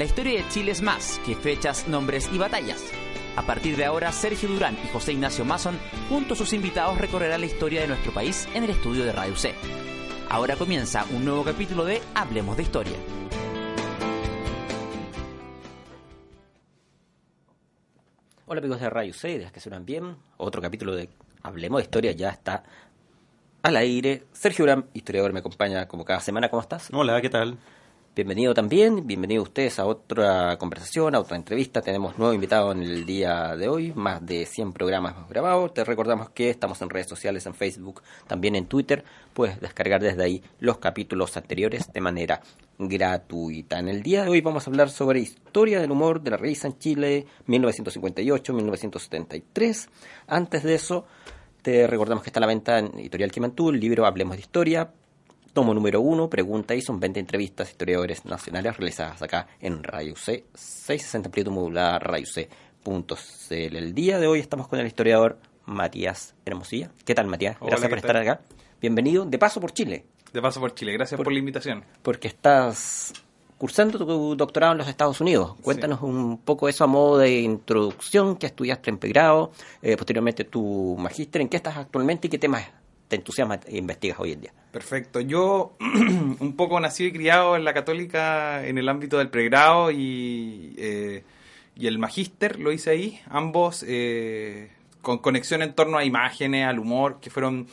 La historia de Chile es más que fechas, nombres y batallas. A partir de ahora, Sergio Durán y José Ignacio Mason, junto a sus invitados, recorrerán la historia de nuestro país en el estudio de Radio C. Ahora comienza un nuevo capítulo de Hablemos de Historia. Hola amigos de Radio C, de que suenan bien. Otro capítulo de Hablemos de Historia ya está al aire. Sergio Durán, historiador, me acompaña como cada semana. ¿Cómo estás? Hola, ¿qué tal? Bienvenido también, bienvenido ustedes a otra conversación, a otra entrevista. Tenemos nuevo invitado en el día de hoy, más de 100 programas grabados. Te recordamos que estamos en redes sociales, en Facebook, también en Twitter. Puedes descargar desde ahí los capítulos anteriores de manera gratuita. En el día de hoy vamos a hablar sobre historia del humor de la revista en Chile, 1958-1973. Antes de eso, te recordamos que está a la venta en Editorial Quimantú el libro Hablemos de Historia, Tomo número uno, pregunta y son 20 entrevistas a historiadores nacionales realizadas acá en Radio C, 660 amplitud modular Radio C.cl. El día de hoy estamos con el historiador Matías Hermosilla. ¿Qué tal, Matías? Gracias por estar acá. Bienvenido, de paso por Chile. De paso por Chile, gracias por, la invitación. Porque estás cursando tu doctorado en los Estados Unidos. Cuéntanos un poco eso a modo de introducción, que estudiaste en pregrado, eh, posteriormente tu magíster, en qué estás actualmente y qué temas te entusiasma e investigas hoy en día? Perfecto. Yo un poco nací y criado en la católica en el ámbito del pregrado y, eh, y el magíster lo hice ahí, ambos eh, con conexión en torno a imágenes, al humor, que fueron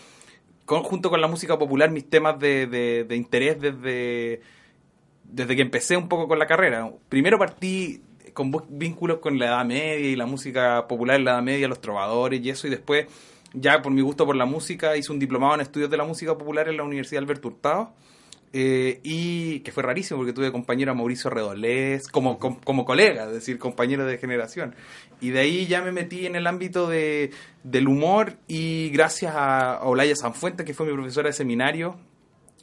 junto con la música popular mis temas de, de, interés desde, desde que empecé un poco con la carrera. Primero partí con vínculos con la Edad Media y la música popular en la Edad Media, los trovadores y eso, y después ya por mi gusto por la música, hice un diplomado en estudios de la música popular en la Universidad Alberto Hurtado. Eh, y que fue rarísimo porque tuve compañero a Mauricio Redolés como, como, colega, es decir, compañero de generación. Y de ahí ya me metí en el ámbito de, del humor y gracias a, Olaya Sanfuente, que fue mi profesora de seminario,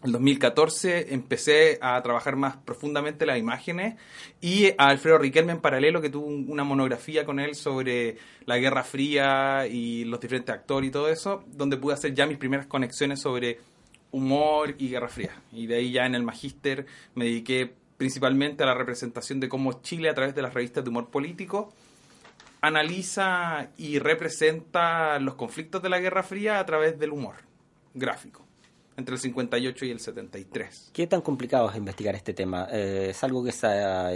en 2014 empecé a trabajar más profundamente las imágenes y a Alfredo Riquelme en paralelo que tuvo una monografía con él sobre la Guerra Fría y los diferentes actores y todo eso, donde pude hacer ya mis primeras conexiones sobre humor y Guerra Fría. Y de ahí ya en el magíster me dediqué principalmente a la representación de cómo Chile a través de las revistas de humor político analiza y representa los conflictos de la Guerra Fría a través del humor gráfico entre el 58 y el 73. ¿Qué tan complicado es investigar este tema? Eh, ¿Es algo que se ha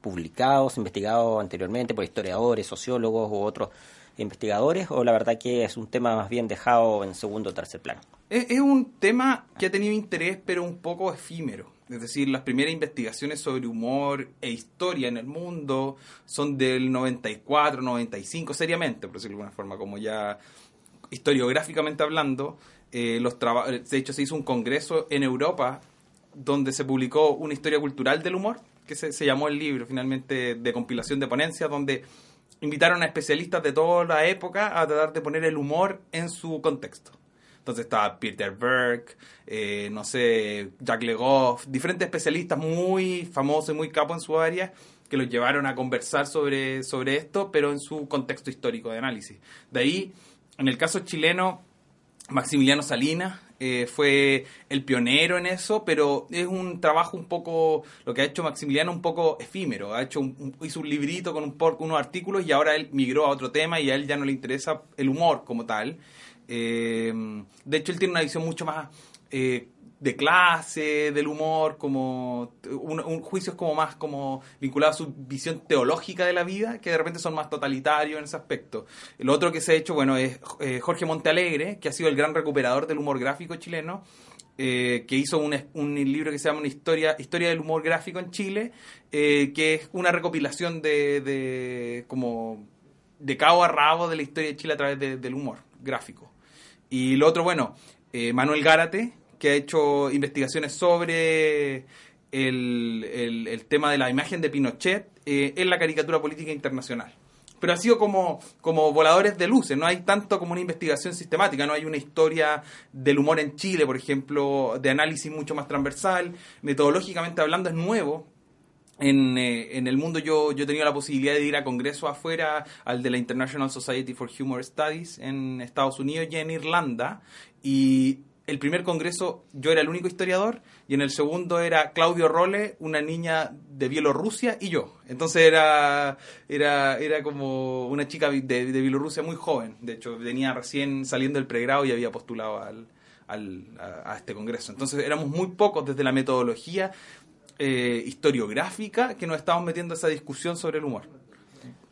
publicado, se ha investigado anteriormente por historiadores, sociólogos u otros investigadores? ¿O la verdad que es un tema más bien dejado en segundo o tercer plano? Es, es un tema que ha tenido interés, pero un poco efímero. Es decir, las primeras investigaciones sobre humor e historia en el mundo son del 94, 95, seriamente, por decirlo de alguna forma, como ya historiográficamente hablando. Eh, los de hecho, se hizo un congreso en Europa donde se publicó una historia cultural del humor, que se, llamó el libro finalmente de compilación de ponencias, donde invitaron a especialistas de toda la época a tratar de poner el humor en su contexto. Entonces estaba Peter Berg, eh, no sé, Jack Legoff, diferentes especialistas muy famosos y muy capos en su área que los llevaron a conversar sobre, sobre esto, pero en su contexto histórico de análisis. De ahí, en el caso chileno, Maximiliano Salinas eh, fue el pionero en eso, pero es un trabajo un poco, lo que ha hecho Maximiliano un poco efímero. Ha hecho un, hizo un librito con un, unos artículos y ahora él migró a otro tema y a él ya no le interesa el humor como tal. Eh, de hecho, él tiene una visión mucho más eh, de clase, del humor, como un, un juicios como más como vinculado a su visión teológica de la vida, que de repente son más totalitarios en ese aspecto. El otro que se ha hecho, bueno, es eh, Jorge Montealegre, que ha sido el gran recuperador del humor gráfico chileno, eh, que hizo un, un, libro que se llama una historia, historia del humor gráfico en Chile, eh, que es una recopilación de, de, como de cabo a rabo de la historia de Chile a través del humor gráfico. Y lo otro, bueno, Manuel Gárate, que ha hecho investigaciones sobre el, tema de la imagen de Pinochet eh, en la caricatura política internacional. Pero ha sido como, como voladores de luces, no hay tanto como una investigación sistemática, no hay una historia del humor en Chile, por ejemplo, de análisis mucho más transversal, metodológicamente hablando es nuevo, en, eh, en, el mundo yo, yo he tenido la posibilidad de ir a congresos afuera, al de la International Society for Humor Studies en Estados Unidos y en Irlanda, y el primer congreso yo era el único historiador y en el segundo era Claudio Role, una niña de Bielorrusia y yo. Entonces era, era, era como una chica de, Bielorrusia muy joven. De hecho, venía recién saliendo del pregrado y había postulado al, al, a, este congreso. Entonces éramos muy pocos desde la metodología eh, historiográfica que nos estábamos metiendo a esa discusión sobre el humor.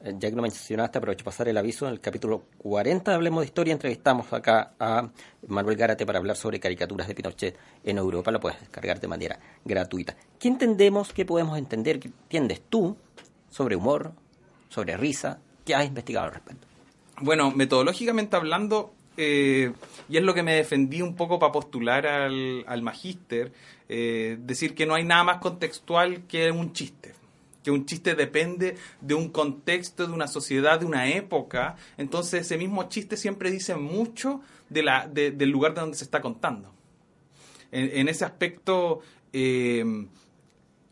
Eh, ya que lo mencionaste, aprovecho pasar el aviso. En el capítulo 40 de Hablemos de Historia entrevistamos acá a Manuel Gárate para hablar sobre caricaturas de Pinochet en Europa. Lo puedes descargar de manera gratuita. ¿Qué entendemos, qué podemos entender, qué entiendes tú sobre humor, sobre risa? ¿Qué has investigado al respecto? Bueno, metodológicamente hablando, eh, y es lo que me defendí un poco para postular al, al magíster, eh, decir que no hay nada más contextual que un chiste que un chiste depende de un contexto, de una sociedad, de una época. Entonces ese mismo chiste siempre dice mucho de la, del lugar de donde se está contando. En, ese aspecto, eh,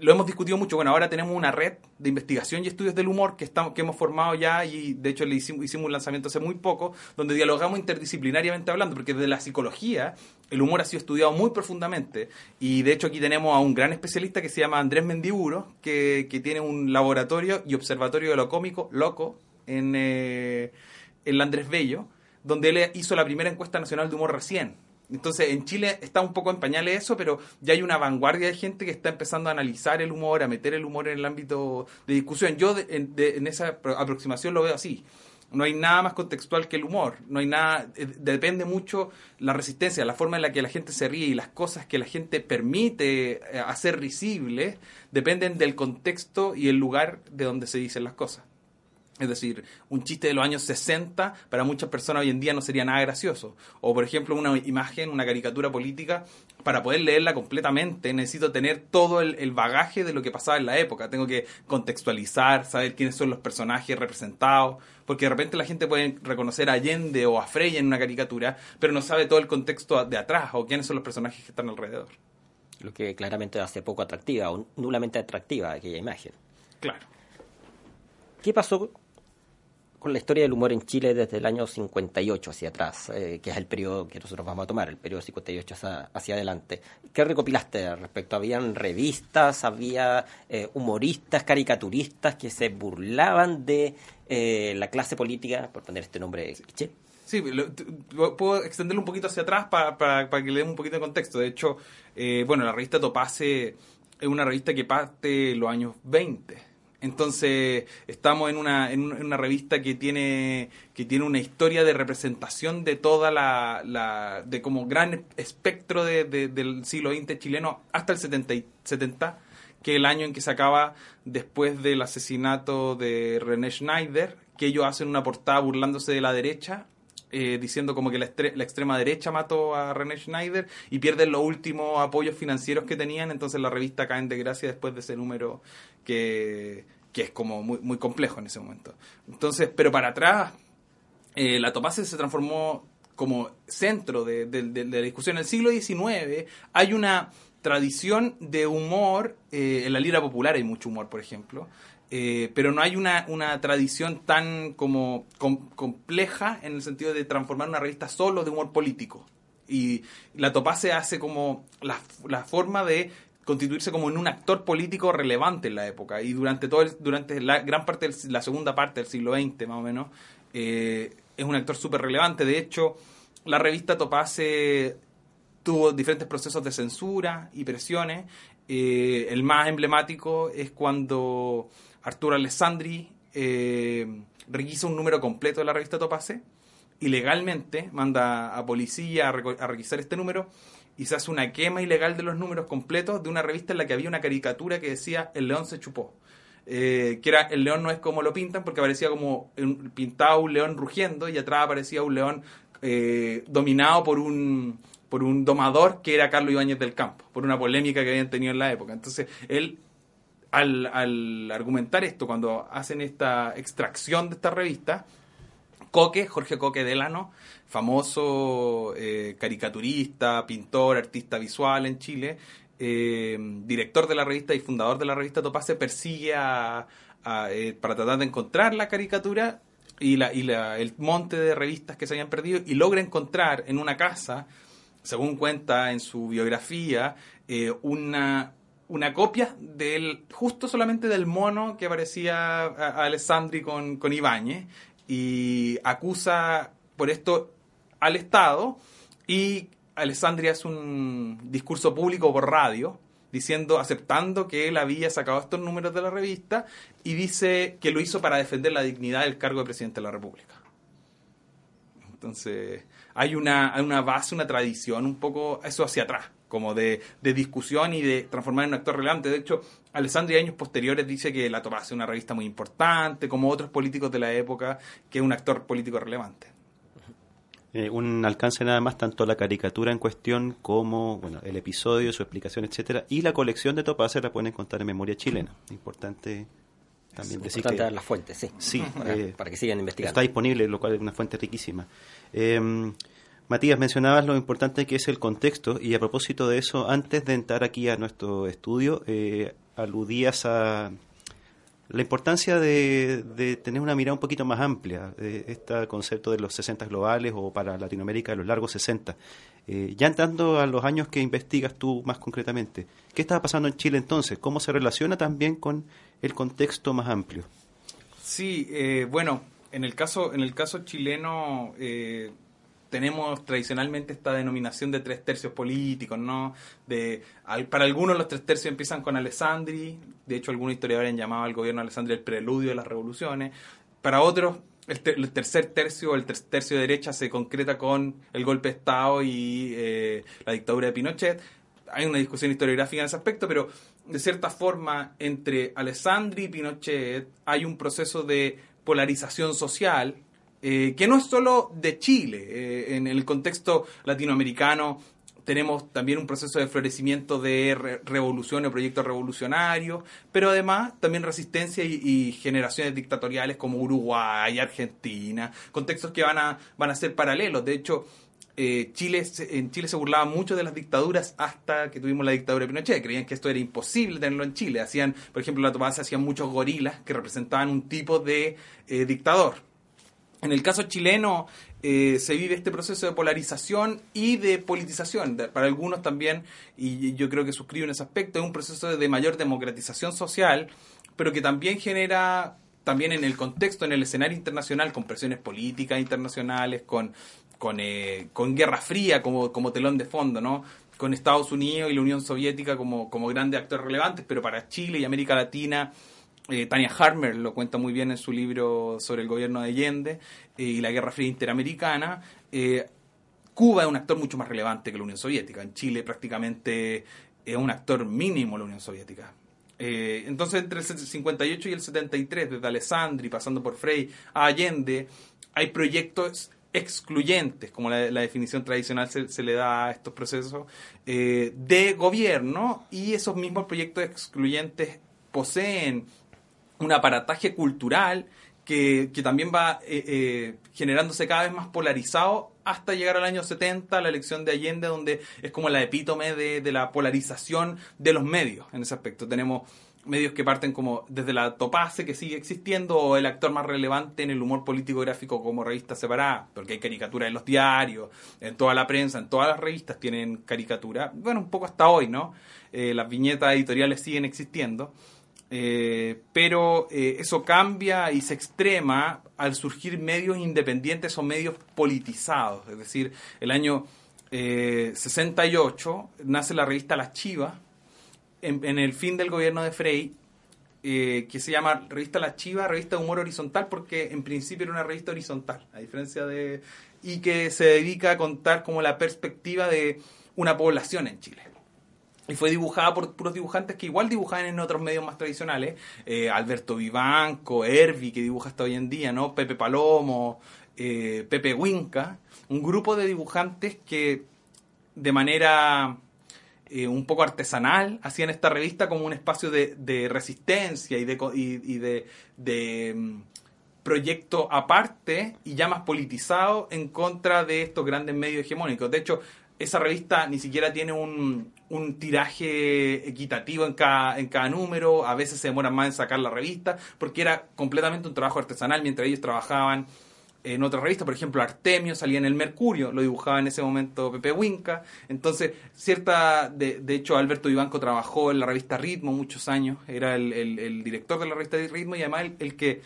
lo hemos discutido mucho. Bueno, ahora tenemos una red de investigación y estudios del humor que, estamos, que hemos formado ya y de hecho le hicimos, hicimos un lanzamiento hace muy poco, donde dialogamos interdisciplinariamente hablando, porque desde la psicología el humor ha sido estudiado muy profundamente y de hecho aquí tenemos a un gran especialista que se llama Andrés Mendiburo, que, tiene un laboratorio y observatorio de lo cómico, loco, en, eh, en Andrés Bello, donde él hizo la primera encuesta nacional de humor recién entonces, en Chile está un poco en pañales eso, pero ya hay una vanguardia de gente que está empezando a analizar el humor, a meter el humor en el ámbito de discusión. Yo en, esa aproximación lo veo así. No hay nada más contextual que el humor. No hay nada. Eh, depende mucho la resistencia, la forma en la que la gente se ríe y las cosas que la gente permite eh, hacer risibles dependen del contexto y el lugar de donde se dicen las cosas. Es decir, un chiste de los años 60 para muchas personas hoy en día no sería nada gracioso. O, por ejemplo, una imagen, una caricatura política, para poder leerla completamente necesito tener todo el, bagaje de lo que pasaba en la época. Tengo que contextualizar, saber quiénes son los personajes representados, porque de repente la gente puede reconocer a Allende o a Frey en una caricatura, pero no sabe todo el contexto de atrás o quiénes son los personajes que están alrededor. Lo que claramente hace poco atractiva o nulamente atractiva aquella imagen. Claro. ¿Qué pasó con la historia del humor en Chile desde el año 58 hacia atrás, eh, que es el periodo que nosotros vamos a tomar, el periodo 58 hacia, adelante. ¿Qué recopilaste al respecto? ¿Habían revistas, había eh, humoristas, caricaturistas que se burlaban de eh, la clase política, por poner este nombre? Sí, puedo extenderlo un poquito hacia atrás para, para, que le demos un poquito de contexto. De hecho, bueno, la revista Topase es una revista que parte los años 20 entonces, estamos en una, en una revista que tiene, que tiene una historia de representación de toda la, de como gran espectro de, del siglo XX chileno hasta el 70, 70, que el año en que se acaba después del asesinato de René Schneider, que ellos hacen una portada burlándose de la derecha eh, diciendo como que la, la, extrema derecha mató a René Schneider y pierden los últimos apoyos financieros que tenían, entonces la revista cae en desgracia después de ese número que, es como muy, muy complejo en ese momento. Entonces, pero para atrás, eh, la Topase se transformó como centro de, la discusión. En el siglo XIX hay una tradición de humor, eh, en la lira popular hay mucho humor, por ejemplo, eh, pero no hay una, una tradición tan como compleja en el sentido de transformar una revista solo de humor político. Y la Topase hace como la, la forma de constituirse como en un actor político relevante en la época. Y durante todo durante la gran parte de la segunda parte del siglo XX más o menos eh, es un actor súper relevante de hecho la revista Topase tuvo diferentes procesos de censura y presiones. Eh, el más emblemático es cuando Arturo Alessandri eh, requisa un número completo de la revista Topase y legalmente manda a policía a, a requisar este número y se hace una quema ilegal de los números completos de una revista en la que había una caricatura que decía El león se chupó. Eh, que era el león no es como lo pintan porque aparecía como pintado un león rugiendo y atrás aparecía un león eh, dominado por un por un domador que era Carlos Ibáñez del Campo, por una polémica que habían tenido en la época. Entonces, él, al, al argumentar esto, cuando hacen esta extracción de esta revista, Coque, Jorge Coque Delano, famoso eh, caricaturista, pintor, artista visual en Chile, eh, director de la revista y fundador de la revista Topase, persigue a, eh, para tratar de encontrar la caricatura y, la, y la, el monte de revistas que se habían perdido y logra encontrar en una casa según cuenta en su biografía, una, una copia del justo solamente del mono que aparecía a, Alessandri con, con Ibáñez y acusa por esto al Estado y Alessandria hace un discurso público por radio diciendo, aceptando que él había sacado estos números de la revista y dice que lo hizo para defender la dignidad del cargo de presidente de la República. Entonces, hay una, hay una base, una tradición, un poco eso hacia atrás, como de, de discusión y de transformar en un actor relevante. De hecho, Alessandri años posteriores dice que la Topaz es una revista muy importante, como otros políticos de la época, que es un actor político relevante. Eh, un alcance nada más tanto la caricatura en cuestión como bueno el episodio, su explicación, etcétera, y la colección de topaces la pueden encontrar en Memoria Chilena. Importante también decir importante que, dar las fuentes, sí. Sí, eh, para, que sigan investigando. Está disponible, lo cual es una fuente riquísima. Eh, Matías, mencionabas lo importante que es el contexto y a propósito de eso, antes de entrar aquí a nuestro estudio, eh, aludías a la importancia de, tener una mirada un poquito más amplia, de este concepto de los 60 globales o para Latinoamérica de los largos 60. Eh, ya entrando a los años que investigas tú más concretamente, ¿qué estaba pasando en Chile entonces? ¿Cómo se relaciona también con el contexto más amplio? Sí, eh, bueno, en el caso, en el caso chileno, eh, tenemos tradicionalmente esta denominación de tres tercios políticos, ¿no? De, para algunos los tres tercios empiezan con Alessandri, de hecho algunos historiadores han llamado al gobierno de Alessandri el preludio de las revoluciones, para otros el, tercer tercio, el tercio de derecha se concreta con el golpe de Estado y eh, la dictadura de Pinochet. Hay una discusión historiográfica en ese aspecto, pero de cierta forma entre Alessandri y Pinochet hay un proceso de polarización social eh, que no es solo de Chile. Eh, en el contexto latinoamericano tenemos también un proceso de florecimiento de revolución o proyectos revolucionarios, pero además también resistencia y, generaciones dictatoriales como Uruguay, Argentina, contextos que van a, van a ser paralelos. De hecho, eh, Chile, en Chile se burlaba mucho de las dictaduras hasta que tuvimos la dictadura de Pinochet. Creían que esto era imposible tenerlo en Chile. Hacían, por ejemplo, en la Tomasa hacían muchos gorilas que representaban un tipo de dictador en el caso chileno eh, se vive este proceso de polarización y de politización. para algunos también, y yo creo que suscribo en ese aspecto, es un proceso de mayor democratización social, pero que también genera, también en el contexto, en el escenario internacional, con presiones políticas internacionales, con, con, eh, con Guerra Fría como, como telón de fondo, ¿no? con Estados Unidos y la Unión Soviética como, como grandes actores relevantes, pero para Chile y América Latina eh, Tania Harmer lo cuenta muy bien en su libro sobre el gobierno de Allende eh, y la Guerra Fría Interamericana. Eh, Cuba es un actor mucho más relevante que la Unión Soviética. En Chile prácticamente es un actor mínimo la Unión Soviética. entonces, entre el 58 y el 73, desde Alessandri, pasando por Frey a Allende, hay proyectos excluyentes, como la, definición tradicional se, le da a estos procesos, de gobierno y esos mismos proyectos excluyentes poseen un aparataje cultural que, también va eh, eh, generándose cada vez más polarizado hasta llegar al año 70, la elección de Allende, donde es como la epítome de, la polarización de los medios en ese aspecto. Tenemos medios que parten como desde la Topace, que sigue existiendo, o el actor más relevante en el humor político gráfico como revista separada, porque hay caricaturas en los diarios, en toda la prensa, en todas las revistas tienen caricatura. Bueno, un poco hasta hoy, ¿no? Eh, las viñetas editoriales siguen existiendo. Eh, pero eh, eso cambia y se extrema al surgir medios independientes o medios politizados. Es decir, el año 68 eh, nace la revista La Chiva, en, el fin del gobierno de Frey, que se llama Revista La Chiva, revista de humor horizontal, porque en principio era una revista horizontal, a diferencia de... y que se dedica a contar como la perspectiva de una población en Chile y fue dibujada por puros dibujantes que igual dibujaban en otros medios más tradicionales, eh, Alberto Vivanco, Hervi, que dibuja hasta hoy en día, ¿no? Pepe Palomo, eh, Pepe Huinca, un grupo de dibujantes que de manera eh, un poco artesanal hacían esta revista como un espacio de, resistencia y de, y, de, de mm, proyecto aparte y ya más politizado en contra de estos grandes medios hegemónicos. De hecho, esa revista ni siquiera tiene un, un tiraje equitativo en cada, en cada número, a veces se demoran más en sacar la revista, porque era completamente un trabajo artesanal mientras ellos trabajaban en otras revistas, por ejemplo, Artemio salía en el Mercurio, lo dibujaba en ese momento Pepe Huinca. Entonces, cierta, de, de hecho, Alberto Vivanco trabajó en la revista Ritmo muchos años, era el, el, director de la revista Ritmo y además el, que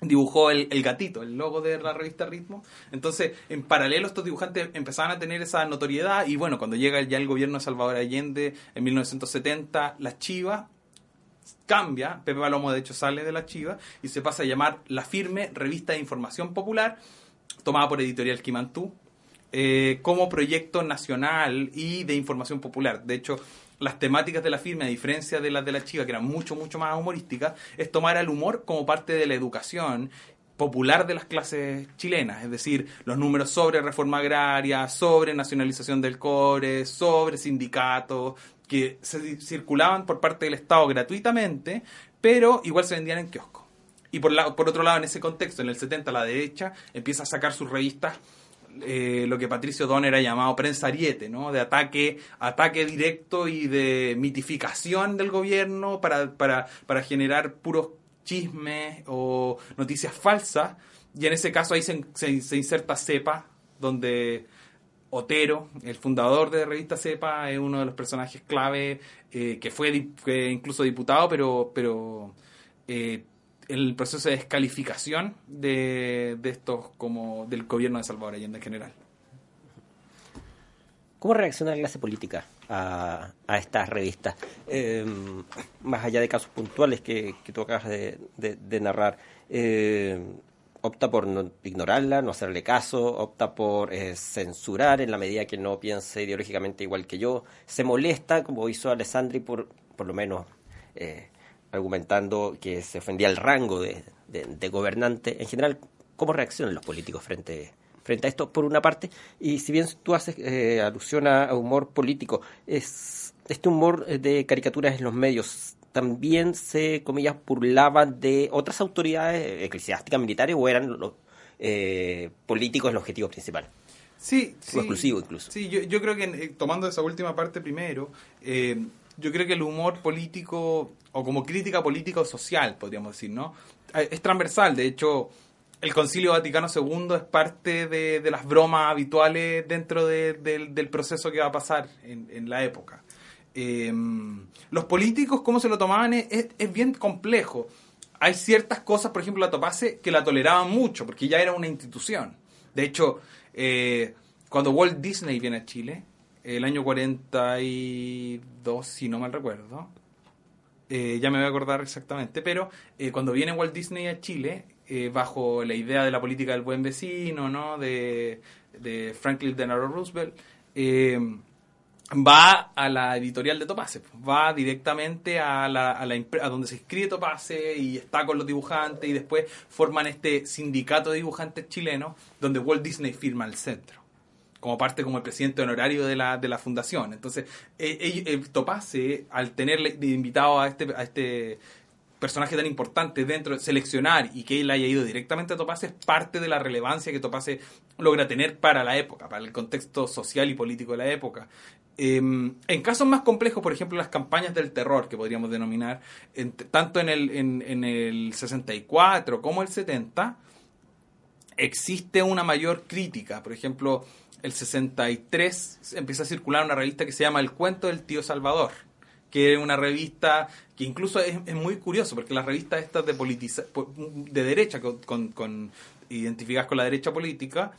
dibujó el, el, gatito, el logo de la revista Ritmo. Entonces, en paralelo, estos dibujantes empezaban a tener esa notoriedad y bueno, cuando llega ya el gobierno de Salvador Allende en 1970, las Chivas cambia, Pepe Palomo de hecho sale de la Chiva y se pasa a llamar La Firme, Revista de Información Popular, tomada por Editorial Quimantú, eh, como proyecto nacional y de información popular. De hecho, las temáticas de la firme, a diferencia de las de la Chiva, que eran mucho, mucho más humorísticas, es tomar el humor como parte de la educación popular de las clases chilenas, es decir, los números sobre reforma agraria, sobre nacionalización del cobre, sobre sindicatos, que se circulaban por parte del Estado gratuitamente, pero igual se vendían en kiosco. Y por, por otro lado, en ese contexto, en el 70, la derecha empieza a sacar sus revistas, eh, lo que Patricio Donner ha llamado prensa ariete, ¿no? de ataque, ataque directo y de mitificación del gobierno para, para, para generar puros chismes o noticias falsas. Y en ese caso ahí se, se, se inserta CEPA, donde Otero, el fundador de Revista Cepa, es uno de los personajes clave, eh, que fue, incluso diputado, pero, pero eh, el proceso de descalificación de, estos como del gobierno de Salvador Allende en general. ¿Cómo reacciona la clase política a, estas revistas? Eh, más allá de casos puntuales que, tú acabas de, de narrar, opta por no ignorarla, no hacerle caso, opta por eh, censurar en la medida que no piense ideológicamente igual que yo, se molesta, como hizo Alessandri, por, por lo menos eh, argumentando que se ofendía el rango de, gobernante. En general, ¿cómo reaccionan los políticos frente, frente a esto, por una parte? Y si bien tú haces eh, alusión a humor político, es este humor de caricaturas en los medios también se, comillas, burlaban de otras autoridades eclesiásticas, militares, o eran los eh, políticos el objetivo principal. Sí, sí. exclusivo incluso. Sí, yo, yo creo que eh, tomando esa última parte primero, eh, yo creo que el humor político, o como crítica política o social, podríamos decir, ¿no? Es transversal, de hecho, el Concilio Vaticano II es parte de, las bromas habituales dentro del proceso que va a pasar en, la época. Eh, los políticos, cómo se lo tomaban, es, bien complejo. Hay ciertas cosas, por ejemplo, la Topase, que la toleraban mucho, porque ya era una institución. De hecho, eh, cuando Walt Disney viene a Chile, el año 42, si no mal recuerdo, eh, ya me voy a acordar exactamente, pero eh, cuando viene Walt Disney a Chile, bajo la idea de la política del buen vecino, ¿no? de, Franklin Delano Roosevelt, va a la editorial de Topase, va directamente a, la, a, a donde se escribe Topase y está con los dibujantes y después forman este sindicato de dibujantes chilenos donde Walt Disney firma el centro como parte como el presidente honorario de la, de la fundación. Entonces, eh, Topase, al tenerle invitado a este, a este personaje tan importante dentro de seleccionar y que él haya ido directamente a Topase es parte de la relevancia que Topase logra tener para la época, para el contexto social y político de la época. Em, en casos más complejos, por ejemplo, las campañas del terror, que podríamos denominar, tanto en el, en, el 64 como el 70, existe una mayor crítica. Por ejemplo, el 63 empieza a circular una revista que se llama El cuento del tío Salvador, que es una revista que incluso es, muy curioso, porque las revistas estas de, de derecha, con, con, identificadas con la derecha política,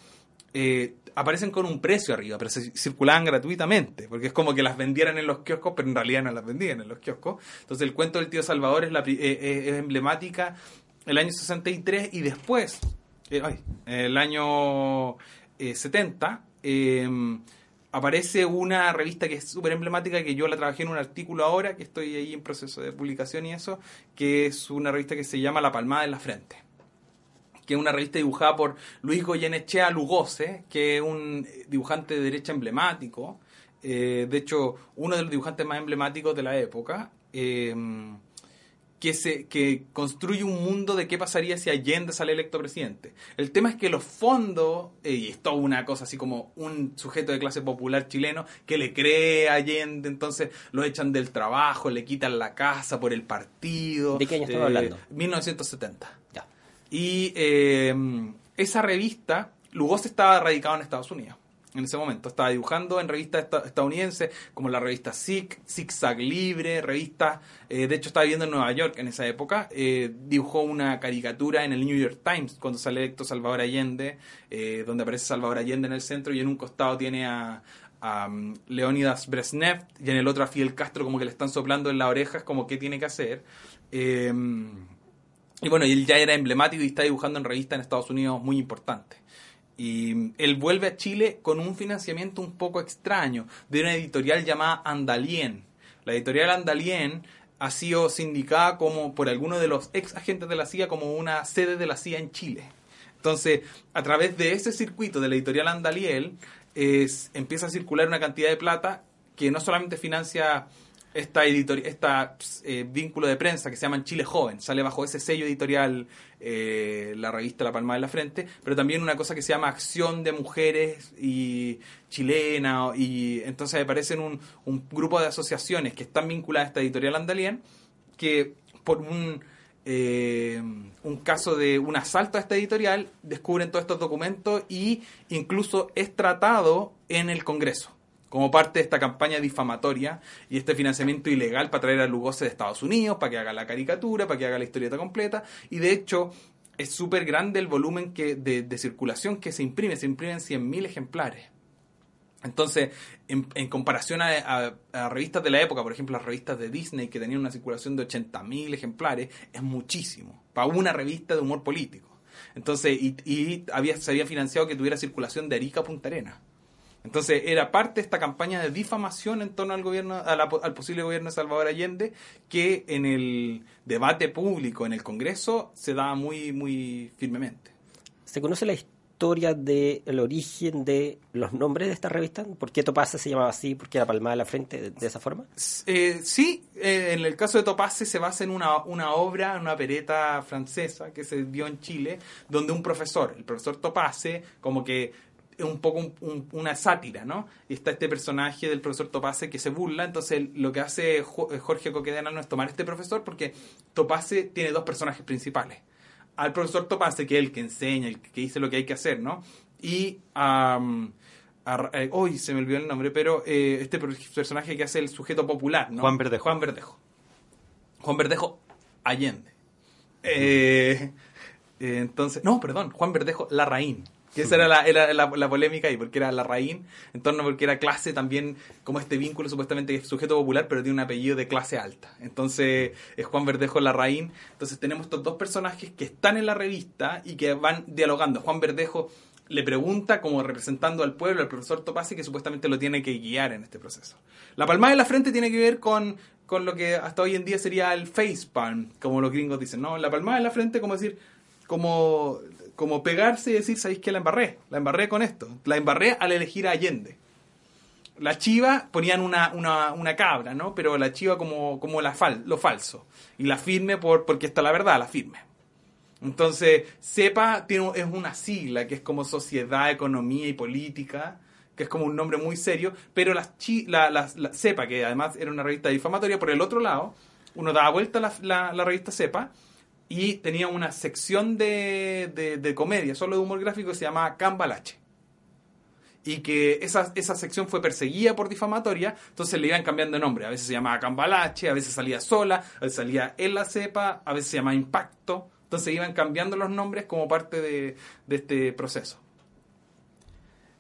eh, aparecen con un precio arriba, pero se circulaban gratuitamente, porque es como que las vendieran en los kioscos, pero en realidad no las vendían en los kioscos. Entonces el cuento del tío Salvador es, la, eh, eh, es emblemática el año 63 y después, eh, el año 70, em, aparece una revista que es súper emblemática, que yo la trabajé en un artículo ahora, que estoy ahí en proceso de publicación y eso, que es una revista que se llama La Palmada en la Frente que es una revista dibujada por Luis Goyenechea Lugose, que es un dibujante de derecha emblemático, eh, de hecho, uno de los dibujantes más emblemáticos de la época, eh, que, se, que construye un mundo de qué pasaría si Allende sale electo presidente. El tema es que los fondos, eh, y es toda una cosa así como un sujeto de clase popular chileno que le cree a Allende, entonces lo echan del trabajo, le quitan la casa por el partido. ¿De qué año estamos hablando? 1970. Ya. Y eh, esa revista, Lugosi estaba radicado en Estados Unidos en ese momento. Estaba dibujando en revistas estadounidenses como la revista Zig, Zigzag Libre, revistas, eh, de hecho estaba viviendo en Nueva York en esa época, eh, dibujó una caricatura en el New York Times cuando sale electo Salvador Allende, eh, donde aparece Salvador Allende en el centro y en un costado tiene a, um, Leonidas Brezhnev y en el otro a Fidel Castro como que le están soplando en las orejas como qué tiene que hacer. y bueno, él ya era emblemático y está dibujando en revistas en Estados Unidos muy importantes. Y él vuelve a Chile con un financiamiento un poco extraño de una editorial llamada Andalien. La editorial Andalien ha sido sindicada como por algunos de los ex agentes de la CIA como una sede de la CIA en Chile. Entonces, a través de ese circuito de la editorial Andaliel, es, empieza a circular una cantidad de plata que no solamente financia esta editorial, esta eh, vínculo de prensa que se llama Chile Joven, sale bajo ese sello editorial eh, la revista La Palma de la Frente, pero también una cosa que se llama Acción de Mujeres y Chilena, y entonces aparecen un, un grupo de asociaciones que están vinculadas a esta editorial andalien, que por un, eh, un caso de un asalto a esta editorial descubren todos estos documentos y incluso es tratado en el Congreso como parte de esta campaña difamatoria y este financiamiento ilegal para traer a Lugosi de Estados Unidos, para que haga la caricatura, para que haga la historieta completa. Y de hecho, es súper grande el volumen que, de, circulación que se imprime. Se imprimen 100.000 ejemplares. Entonces, en, comparación a, revistas de la época, por ejemplo, las revistas de Disney, que tenían una circulación de 80.000 ejemplares, es muchísimo. Para una revista de humor político. Entonces, y, había, se había financiado que tuviera circulación de Arica a Punta Arenas. Entonces era parte de esta campaña de difamación en torno al gobierno, al posible gobierno de Salvador Allende, que en el debate público en el Congreso se daba muy, muy firmemente. ¿Se conoce la historia del origen de los nombres de esta revista? ¿Por qué Topace se llamaba así? ¿Por qué era palmada la frente de, esa forma? Eh, sí, eh, en el caso de Topace se basa en una, una obra, una pereta francesa que se dio en Chile, donde un profesor, el profesor Topace, como que un poco una sátira, ¿no? Y está este personaje del profesor Topace que se burla, entonces lo que hace eh, Jorge Coquedenano es tomar este profesor porque Topace tiene dos personajes principales. Al profesor Topace, que es el que enseña, el que dice lo que hay que hacer, ¿no? Y eh, hoy se me olvidó el nombre, pero eh, este personaje que hace el sujeto popular, ¿no? Juan Verdejo. Juan Verdejo. Juan Verdejo Allende. entonces, no, perdón, Juan Verdejo Larraín. Que esa era, la, era la, polémica ahí, porque era la raíz, en torno porque era clase también, como este vínculo supuestamente es sujeto popular, pero tiene un apellido de clase alta. Entonces es Juan Verdejo la raíz. Entonces tenemos estos dos personajes que están en la revista y que van dialogando. Juan Verdejo le pregunta como representando al pueblo, al profesor Topasi, que supuestamente lo tiene que guiar en este proceso. La palmada de la frente tiene que ver con, con lo que hasta hoy en día sería el facepalm, como los gringos dicen, ¿no? La palmada de la frente, como decir, como como pegarse y decir, ¿sabéis que la embarré? La embarré con esto. La embarré al elegir a Allende. La chiva ponían una, una, una cabra, ¿no? Pero la chiva como, como la fal, lo falso. Y la firme por, porque está la verdad, la firme. Entonces, CEPA tiene, es una sigla que es como Sociedad, Economía y Política, que es como un nombre muy serio, pero la, la, la, CEPA, que además era una revista difamatoria, por el otro lado, uno daba vuelta la, la, la revista CEPA y tenía una sección de, de, comedia, solo de humor gráfico, que se llamaba Cambalache. Y que esa, esa sección fue perseguida por difamatoria, entonces le iban cambiando de nombre. A veces se llamaba Cambalache, a veces salía sola, a veces salía en la cepa, a veces se llamaba Impacto. Entonces iban cambiando los nombres como parte de, este proceso.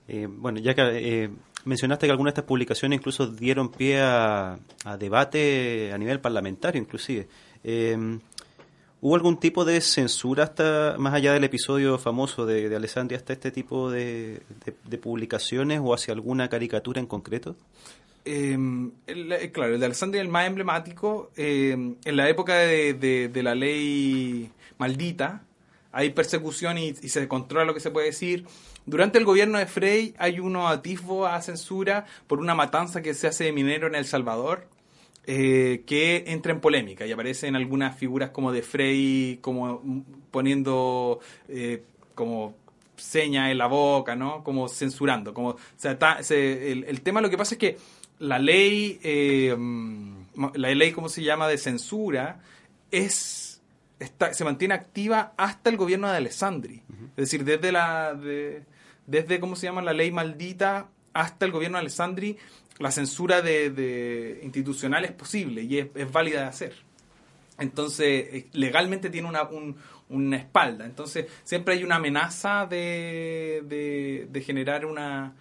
Eh, bueno, ya que eh, mencionaste que algunas de estas publicaciones incluso dieron pie a, debate a nivel parlamentario, inclusive. Eh, ¿Hubo algún tipo de censura hasta más allá del episodio famoso de, de Alessandria hasta este tipo de, publicaciones o hacia alguna caricatura en concreto? Em, eh, claro, el de Alessandria es el más emblemático. Em, en la época de, la ley maldita hay persecución y, y, se controla lo que se puede decir. Durante el gobierno de Frey hay unos atisbos a censura por una matanza que se hace de minero en El Salvador eh, que entra en polémica y aparecen algunas figuras como de Frey, como poniendo eh, como seña en la boca, ¿no? Como censurando. Como, o sea, el, tema lo que pasa es que la ley, eh, la ley, ¿cómo se llama?, de censura, es está, se mantiene activa hasta el gobierno de Alessandri. Es decir, desde la de, desde cómo se llama la ley maldita hasta el gobierno de Alessandri, la censura de, institucional es posible y es, válida de hacer. Entonces, eh, legalmente tiene una, espalda. Entonces, siempre hay una amenaza de, de, generar una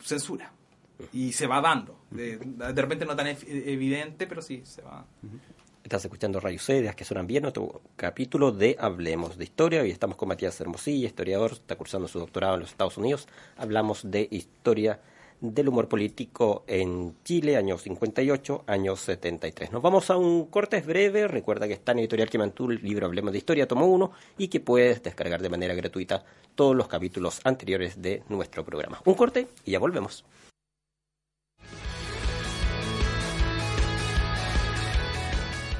censura. Y se va dando. De, repente no tan evidente, pero sí se va. Estás escuchando Radio C, que suenan bien, otro capítulo de Hablemos de Historia. Hoy estamos con Matías Hermosilla, historiador, está cursando su doctorado en los Estados Unidos. Hablamos de historia del humor político en Chile, años 58, años 73. Nos vamos a un corte breve. Recuerda que está en Editorial Quimantú el libro Hablemos de Historia, tomo uno, y que puedes descargar de manera gratuita todos los capítulos anteriores de nuestro programa. Un corte y ya volvemos.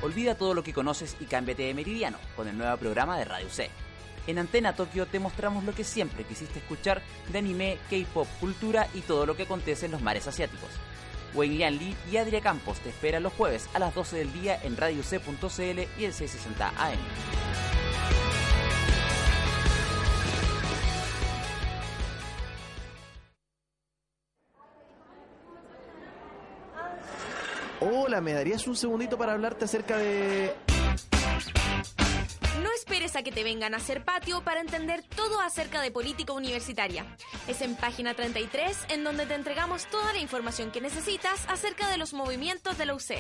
Olvida todo lo que conoces y cámbiate de meridiano con el nuevo programa de Radio C. En Antena Tokio te mostramos lo que siempre quisiste escuchar de anime, K-pop, cultura y todo lo que acontece en los mares asiáticos. Wayne Yan Lee y Adria Campos te esperan los jueves a las 12 del día en Radio C.cl y el 660 AM. Hola, ¿me darías un segundito para hablarte acerca de... No esperes a que te vengan a hacer patio para entender todo acerca de política universitaria. Es en página 33 en donde te entregamos toda la información que necesitas acerca de los movimientos de la UC.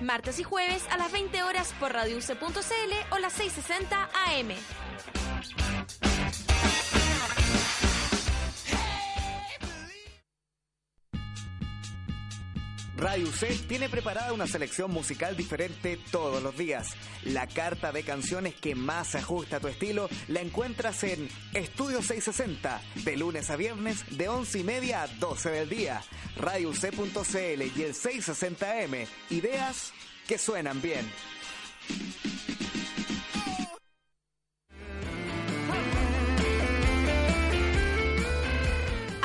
Martes y jueves a las 20 horas por radiouc.cl o las 660 AM. Radio C tiene preparada una selección musical diferente todos los días. La carta de canciones que más se ajusta a tu estilo la encuentras en Estudio 660, de lunes a viernes, de 11 y media a 12 del día. Radio C.cl y el 660M. Ideas que suenan bien.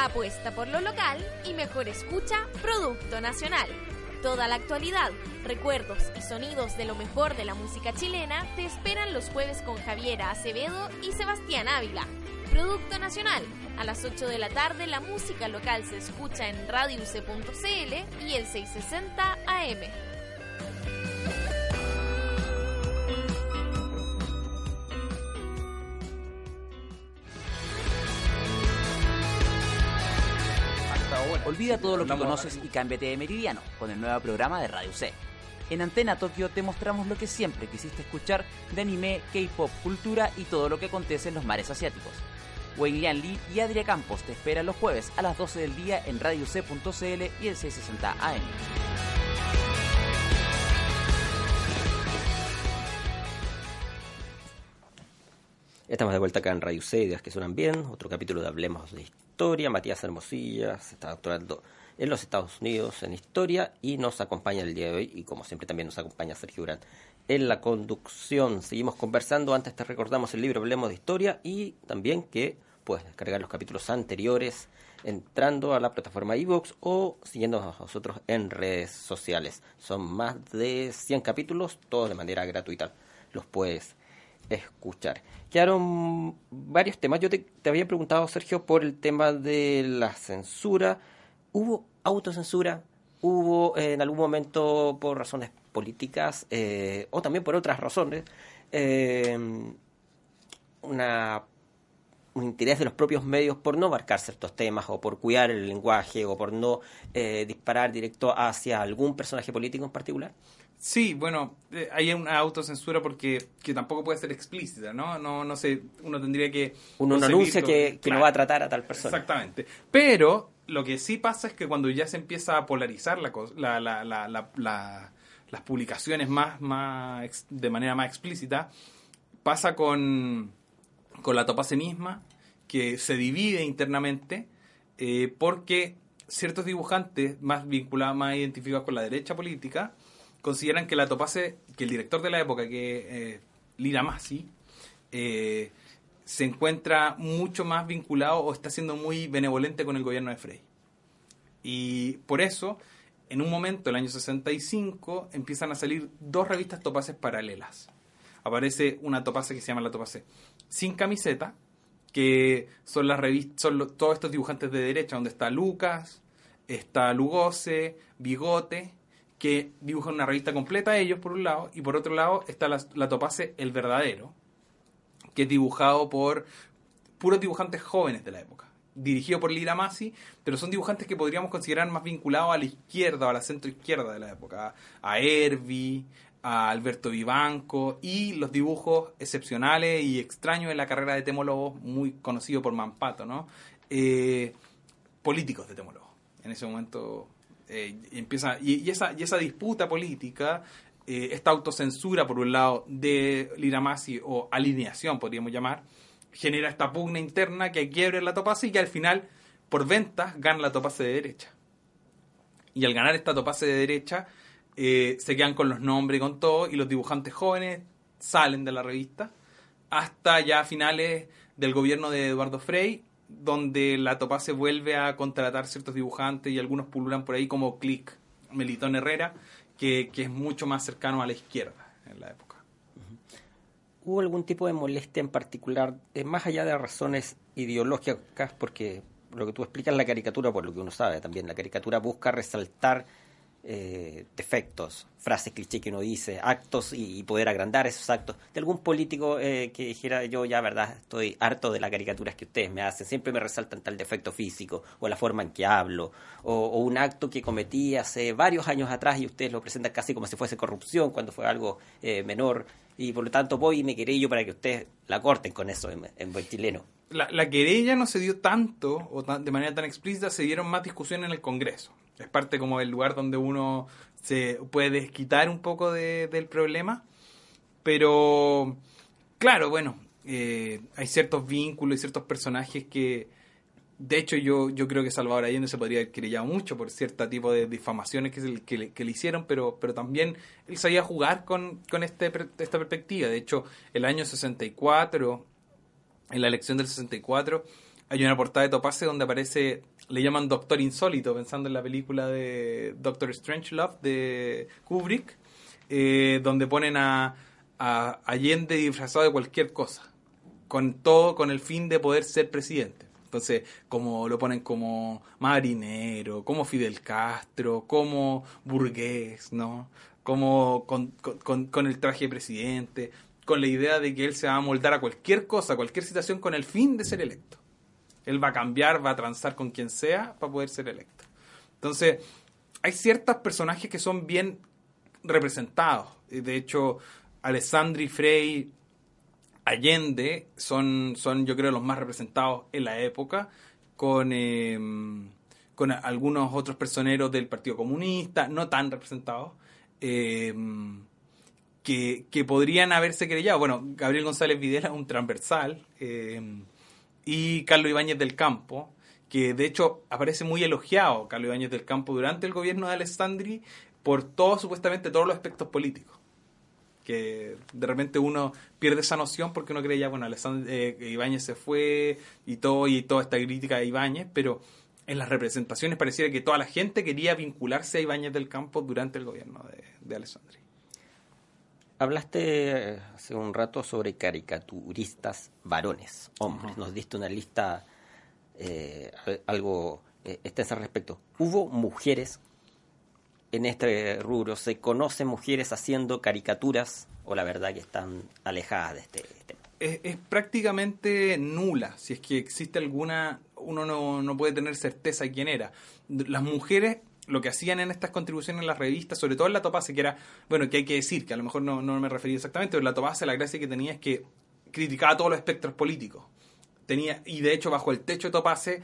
Apuesta por lo local y mejor escucha Producto Nacional. Toda la actualidad, recuerdos y sonidos de lo mejor de la música chilena te esperan los jueves con Javiera Acevedo y Sebastián Ávila. Producto Nacional. A las 8 de la tarde la música local se escucha en radiouc.cl y el 660 AM. Olvida todo lo que conoces y cámbiate de meridiano con el nuevo programa de Radio C. En Antena Tokio te mostramos lo que siempre quisiste escuchar de anime, K-pop, cultura y todo lo que acontece en los mares asiáticos. Wayne Yan Lee y Adria Campos te esperan los jueves a las 12 del día en radioc.cl y el 660 AM. Estamos de vuelta acá en Radio C, Ideas que suenan bien, otro capítulo de Hablemos de Historia. Matías Hermosilla se está doctorando en los Estados Unidos en Historia y nos acompaña el día de hoy y como siempre también nos acompaña Sergio Urán en la conducción. Seguimos conversando, antes te recordamos el libro Hablemos de Historia y también que puedes descargar los capítulos anteriores entrando a la plataforma iVoox o siguiéndonos a nosotros en redes sociales. Son más de 100 capítulos, todos de manera gratuita. Los puedes escuchar. Quedaron varios temas. Yo te, había preguntado, Sergio, por el tema de la censura. ¿Hubo autocensura? ¿Hubo eh, en algún momento por razones políticas eh, o también por otras razones eh, una, un interés de los propios medios por no abarcar ciertos temas o por cuidar el lenguaje o por no disparar directo hacia algún personaje político en particular? Sí, bueno, eh, hay una autocensura porque que tampoco puede ser explícita, ¿no? No, no sé, uno tendría que... Uno no anuncia que, no va a tratar a tal persona. Exactamente. Pero lo que sí pasa es que cuando ya se empieza a polarizar la, la, la, las publicaciones más, más de manera más explícita, pasa con, con la topase misma, que se divide internamente, eh, porque ciertos dibujantes más vinculados, más identificados con la derecha política, consideran que la topase, que el director de la época, que eh, Lira Masi, eh, se encuentra mucho más vinculado o está siendo muy benevolente con el gobierno de Frey. Y por eso, en un momento, el año 65, empiezan a salir dos revistas topaces paralelas. aparece una Topase que se llama la Topase sin camiseta, que son las revistas, son todos estos dibujantes de derecha, donde está Lucas, está Lugose, Bigote, que dibujan una revista completa ellos por un lado, y por otro lado está la, la Topase El Verdadero, que es dibujado por puros dibujantes jóvenes de la época dirigido por Lira Masi, pero son dibujantes que podríamos considerar más vinculados a la izquierda o a la centro izquierda de la época, a Herbi, a Alberto Vivanco y los dibujos excepcionales y extraños en la carrera de Temólogo, muy conocido por Mampato, ¿no? Eh, políticos de Temólogo. En ese momento eh, empieza, y, esa, y esa disputa política, eh, esta autocensura por un lado de Lira Masi o alineación, podríamos llamar, genera esta pugna interna que quiebre la topase y que al final, por ventas, gana la topase de derecha. Y al ganar esta topase de derecha, eh, se quedan con los nombres y con todo, y los dibujantes jóvenes salen de la revista hasta ya finales del gobierno de Eduardo Frey, donde la topase vuelve a contratar ciertos dibujantes y algunos pululan por ahí como Click, Melitón Herrera, que, que es mucho más cercano a la izquierda en la época. ¿Hubo algún tipo de molestia en particular, más allá de razones ideológicas? Porque lo que tú explicas la caricatura, por lo que uno sabe también, la caricatura busca resaltar eh, defectos, frases cliché que uno dice, actos y, poder agrandar esos actos. De algún político eh, que dijera yo ya, verdad, estoy harto de las caricaturas que ustedes me hacen, siempre me resaltan tal defecto físico o la forma en que hablo o, un acto que cometí hace varios años atrás y ustedes lo presentan casi como si fuese corrupción cuando fue algo eh, menor y por lo tanto voy y me querello para que ustedes la corten con eso en, en buen chileno. La, la, querella no se dio tanto o de manera tan explícita, se dieron más discusiones en el Congreso es parte como del lugar donde uno se puede desquitar un poco del problema. Pero, claro, bueno, eh, hay ciertos vínculos y ciertos personajes que, de hecho, yo, yo creo que Salvador Allende se podría haber querellado mucho por cierto tipo de difamaciones que, que, que, le hicieron, pero, pero también él sabía jugar con, con este, esta perspectiva. De hecho, el año 64, en la elección del 64, hay una portada de Topase donde aparece, le llaman Doctor Insólito, pensando en la película de Doctor Strange Love de Kubrick, eh, donde ponen a, a Allende disfrazado de cualquier cosa, con todo con el fin de poder ser presidente. Entonces, como lo ponen como marinero, como Fidel Castro, como burgués, ¿no? Como con, con, con, el traje de presidente, con la idea de que él se va a moldar a cualquier cosa, cualquier situación, con el fin de ser electo. Él va a cambiar, va a transar con quien sea para poder ser electo. Entonces, hay ciertos personajes que son bien representados. De hecho, Alessandri Frey, Allende son, son, yo creo, los más representados en la época, con, em, con algunos otros personeros del Partido Comunista, no tan representados, em, que, podrían haberse querellado. Bueno, Gabriel González Videla, un transversal. Eh, y Carlos Ibáñez del Campo, que de hecho aparece muy elogiado Carlos Ibáñez del Campo durante el gobierno de Alessandri por todos, supuestamente, todos los aspectos políticos. Que de repente uno pierde esa noción porque uno cree ya, bueno, eh, Ibáñez se fue y todo, y toda esta crítica a Ibáñez, pero en las representaciones pareciera que toda la gente quería vincularse a Ibáñez del Campo durante el gobierno de, de Alessandri. Hablaste hace un rato sobre caricaturistas varones, hombres. Nos diste una lista eh, algo eh, extensa al respecto. ¿Hubo mujeres en este rubro? ¿Se conocen mujeres haciendo caricaturas o la verdad que están alejadas de este tema? Es, prácticamente nula. Si es que existe alguna, uno no, no puede tener certeza de quién era. Las mujeres lo que hacían en estas contribuciones en las revistas, sobre todo en la Topase, que era, bueno, que hay que decir, que a lo mejor no, no me refería exactamente, pero la Topase la gracia que tenía es que criticaba todos los espectros políticos. Tenía, y de hecho, bajo el techo de Topase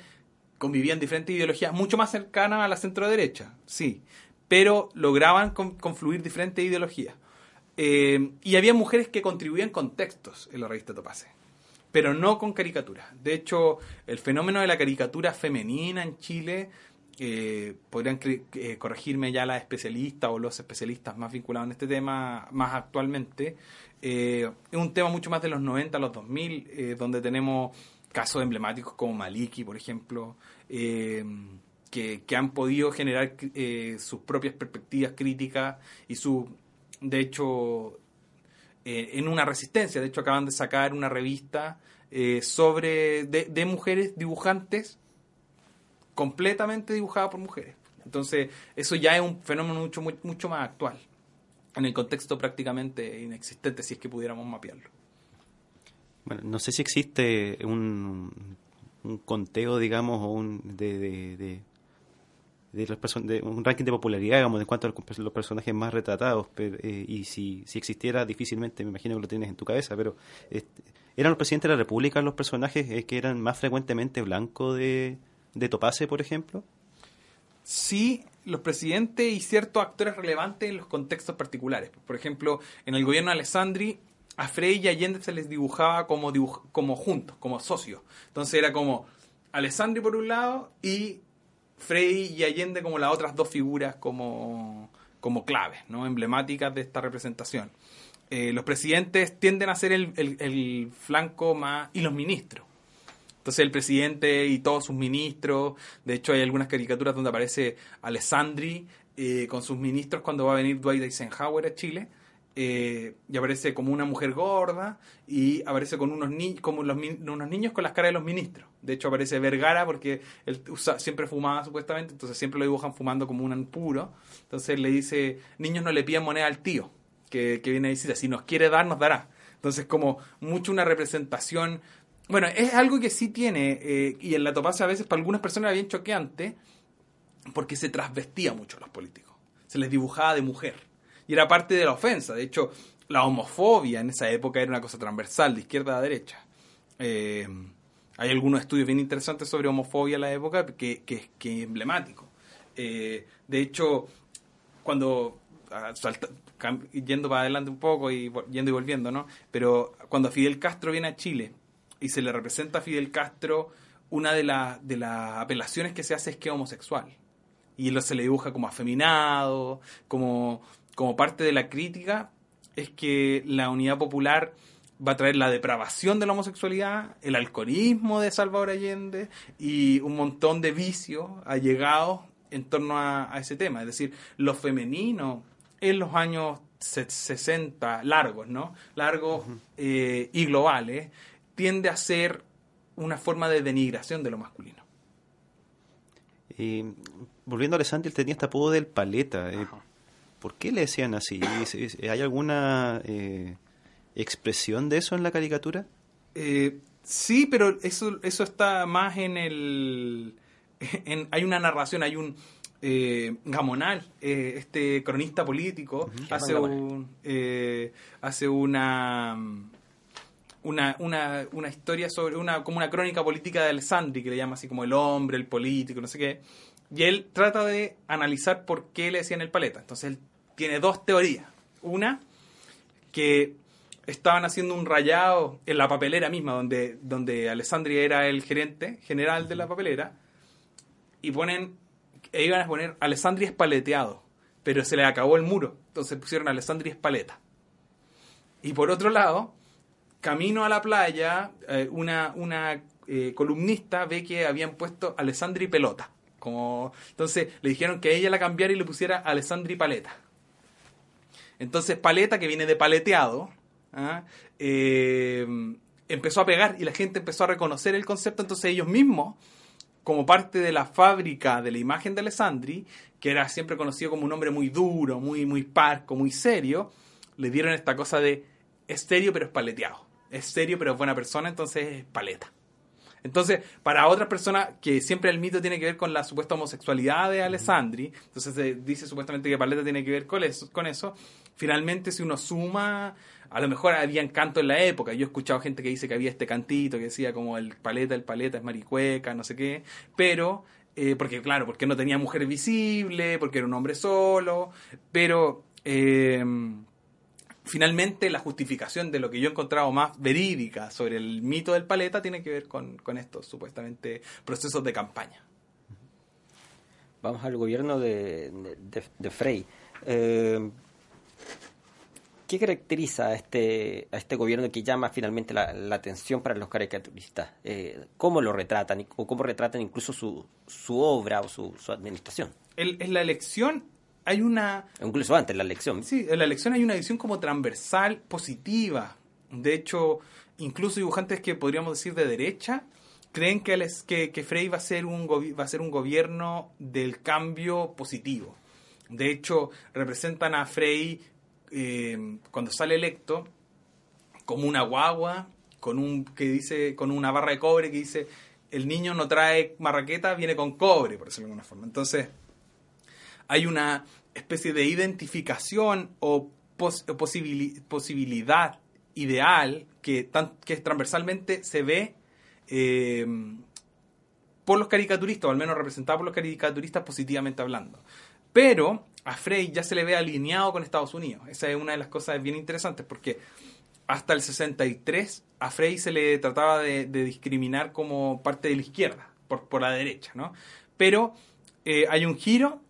convivían diferentes ideologías mucho más cercanas a la centro derecha, sí, pero lograban confluir diferentes ideologías. Eh, y había mujeres que contribuían con textos en la revista Topase, pero no con caricaturas. De hecho, el fenómeno de la caricatura femenina en Chile eh, podrían eh, corregirme ya las especialistas o los especialistas más vinculados en este tema más actualmente. Eh, es un tema mucho más de los 90 a los 2000, eh, donde tenemos casos emblemáticos como Maliki, por ejemplo, que, que, han podido generar sus propias perspectivas críticas y su, de hecho, eh, en una resistencia. De hecho, acaban de sacar una revista eh, sobre de, de mujeres dibujantes completamente dibujada por mujeres. Entonces, eso ya es un fenómeno mucho, mu- mucho más actual, en el contexto prácticamente inexistente, si es que pudiéramos mapearlo. Bueno, no sé si existe un, un conteo, digamos, o un de, de, de, los de un ranking de popularidad, digamos, en cuanto a los, personajes más retratados. eh, y si, si existiera, difícilmente, me imagino que lo tienes en tu cabeza, pero este, ¿eran los presidentes de la República los personajes eh, que eran más frecuentemente blancos de, de Topace, por ejemplo? sí los presidentes y ciertos actores relevantes en los contextos particulares. Por ejemplo, en el gobierno de Alessandri, a Frey y Allende se les dibujaba como, dibuj- como juntos, como socios. Entonces era como Alessandri por un lado y Frey y Allende como las otras dos figuras como, como claves, ¿no? emblemáticas de esta representación. Eh, los presidentes tienden a ser el, el- el flanco más... y los ministros. Entonces el presidente y todos sus ministros, de hecho hay algunas caricaturas donde aparece Alessandri eh, con sus ministros cuando va a venir Dwight Eisenhower a Chile, eh, y aparece como una mujer gorda y aparece con unos, ni como los, unos niños con las caras de los ministros. De hecho aparece Vergara porque él usa- siempre fumaba supuestamente, entonces siempre lo dibujan fumando como un puro. Entonces le dice, niños no le piden moneda al tío que, que viene a decir, si nos quiere dar, nos dará. Entonces como mucho una representación bueno, es algo que sí tiene, eh, y en la topacia a veces para algunas personas era bien choqueante, porque se trasvestía mucho a los políticos. Se les dibujaba de mujer. Y era parte de la ofensa. De hecho, la homofobia en esa época era una cosa transversal, de izquierda a derecha. Eh, hay algunos estudios bien interesantes sobre homofobia en la época que, que, que es emblemático. Eh, de hecho, cuando ah, salta- yendo para adelante un poco y yendo y volviendo, ¿no? Pero cuando Fidel Castro viene a Chile y se le representa a Fidel Castro, una de, las de las apelaciones que se hace es que es homosexual. Y lo se le dibuja como afeminado, como, como parte de la crítica, es que la unidad popular va a traer la depravación de la homosexualidad, el alcoholismo de Salvador Allende y un montón de vicios allegados en torno a, a ese tema. Es decir, lo femenino en los años se- 60 largos, ¿no? Largos eh, y globales, tiende a ser una forma de denigración de lo masculino. Y volviendo a Alessandri, él tenía este apodo del paleta. eh, ¿Por qué le decían así? ¿Es- es- ¿Hay alguna eh, expresión de eso en la caricatura? Eh, sí, pero eso, eso está más en el... En, hay una narración, hay un... Eh, Gamonal, eh, este cronista político, hace, un, eh, hace una, una, una, una historia sobre una como una crónica política de Alessandri que le llama así como el hombre, el político, no sé qué. Y él trata de analizar por qué le decían el paleta. Entonces él tiene dos teorías. Una, que estaban haciendo un rayado en la papelera misma, donde, donde Alessandri era el gerente general de la papelera, y ponen, e iban a poner Alessandri es paleteado, pero se le acabó el muro, entonces pusieron Alessandri es paleta. Y por otro lado, camino a la playa, eh, una, una eh, columnista ve que habían puesto Alessandri pelota. Como, entonces le dijeron que ella la cambiara y le pusiera Alessandri paleta. Entonces paleta, que viene de paleteado, ¿ah? eh, empezó a pegar y la gente empezó a reconocer el concepto, entonces ellos mismos, como parte de la fábrica de la imagen de Alessandri, que era siempre conocido como un hombre muy duro, muy, muy parco, muy serio, le dieron esta cosa de es serio pero es paleteado. Es serio pero es buena persona, entonces es paleta. Entonces, para otras personas que siempre el mito tiene que ver con la supuesta homosexualidad de Alessandri, entonces se dice supuestamente que Paleta tiene que ver con eso, con eso. Finalmente, si uno suma, a lo mejor había canto en la época. Yo he escuchado gente que dice que había este cantito que decía como el Paleta, el Paleta es maricueca, no sé qué. Pero, eh, porque claro, porque no tenía mujer visible, porque era un hombre solo, pero... eh, finalmente la justificación de lo que yo he encontrado más verídica sobre el mito del paleta tiene que ver con, con estos supuestamente procesos de campaña. Vamos al gobierno de, de, de Frey. Eh, ¿Qué caracteriza a este, a este gobierno que llama finalmente la, la atención para los caricaturistas? Eh, ¿Cómo lo retratan o cómo retratan incluso su, su obra o su, su administración? El- en la elección hay una... Incluso antes la elección. Sí, en la elección hay una visión como transversal, positiva. De hecho, incluso dibujantes que podríamos decir de derecha creen que, les, que, que Frey va a, ser un va a ser un gobierno del cambio positivo. De hecho, representan a Frey eh, cuando sale electo como una guagua con un que dice con una barra de cobre que dice el niño no trae marraqueta, viene con cobre, por decirlo de alguna forma. Entonces, hay una especie de identificación o posibilidad ideal que, transversalmente se ve eh, por los caricaturistas, o al menos representado por los caricaturistas positivamente hablando. Pero a Frey ya se le ve alineado con Estados Unidos. Esa es una de las cosas bien interesantes porque hasta el 63 a Frey se le trataba de, discriminar como parte de la izquierda, por, por la derecha, ¿no? Pero eh, hay un giro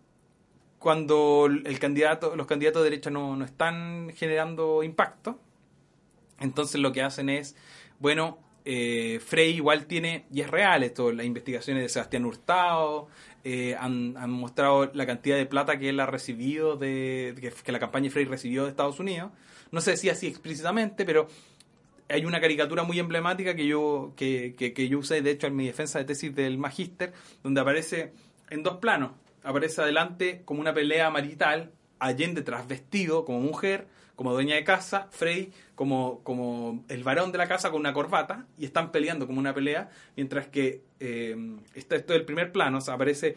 cuando el candidato, los candidatos de derecha no, no están generando impacto. Entonces lo que hacen es, bueno, eh, Frey igual tiene, y es real esto, las investigaciones de Sebastián Hurtado eh, han, mostrado la cantidad de plata que él ha recibido, de, que, la campaña de Frey recibió de Estados Unidos. No se decía así explícitamente, pero hay una caricatura muy emblemática que yo, que, que, yo usé, de hecho, en mi defensa de tesis del magíster, donde aparece en dos planos. Aparece adelante como una pelea marital, Allende trasvestido como mujer, como dueña de casa, Frey como, como el varón de la casa con una corbata, y están peleando como una pelea, mientras que eh, esto es el primer plano, aparece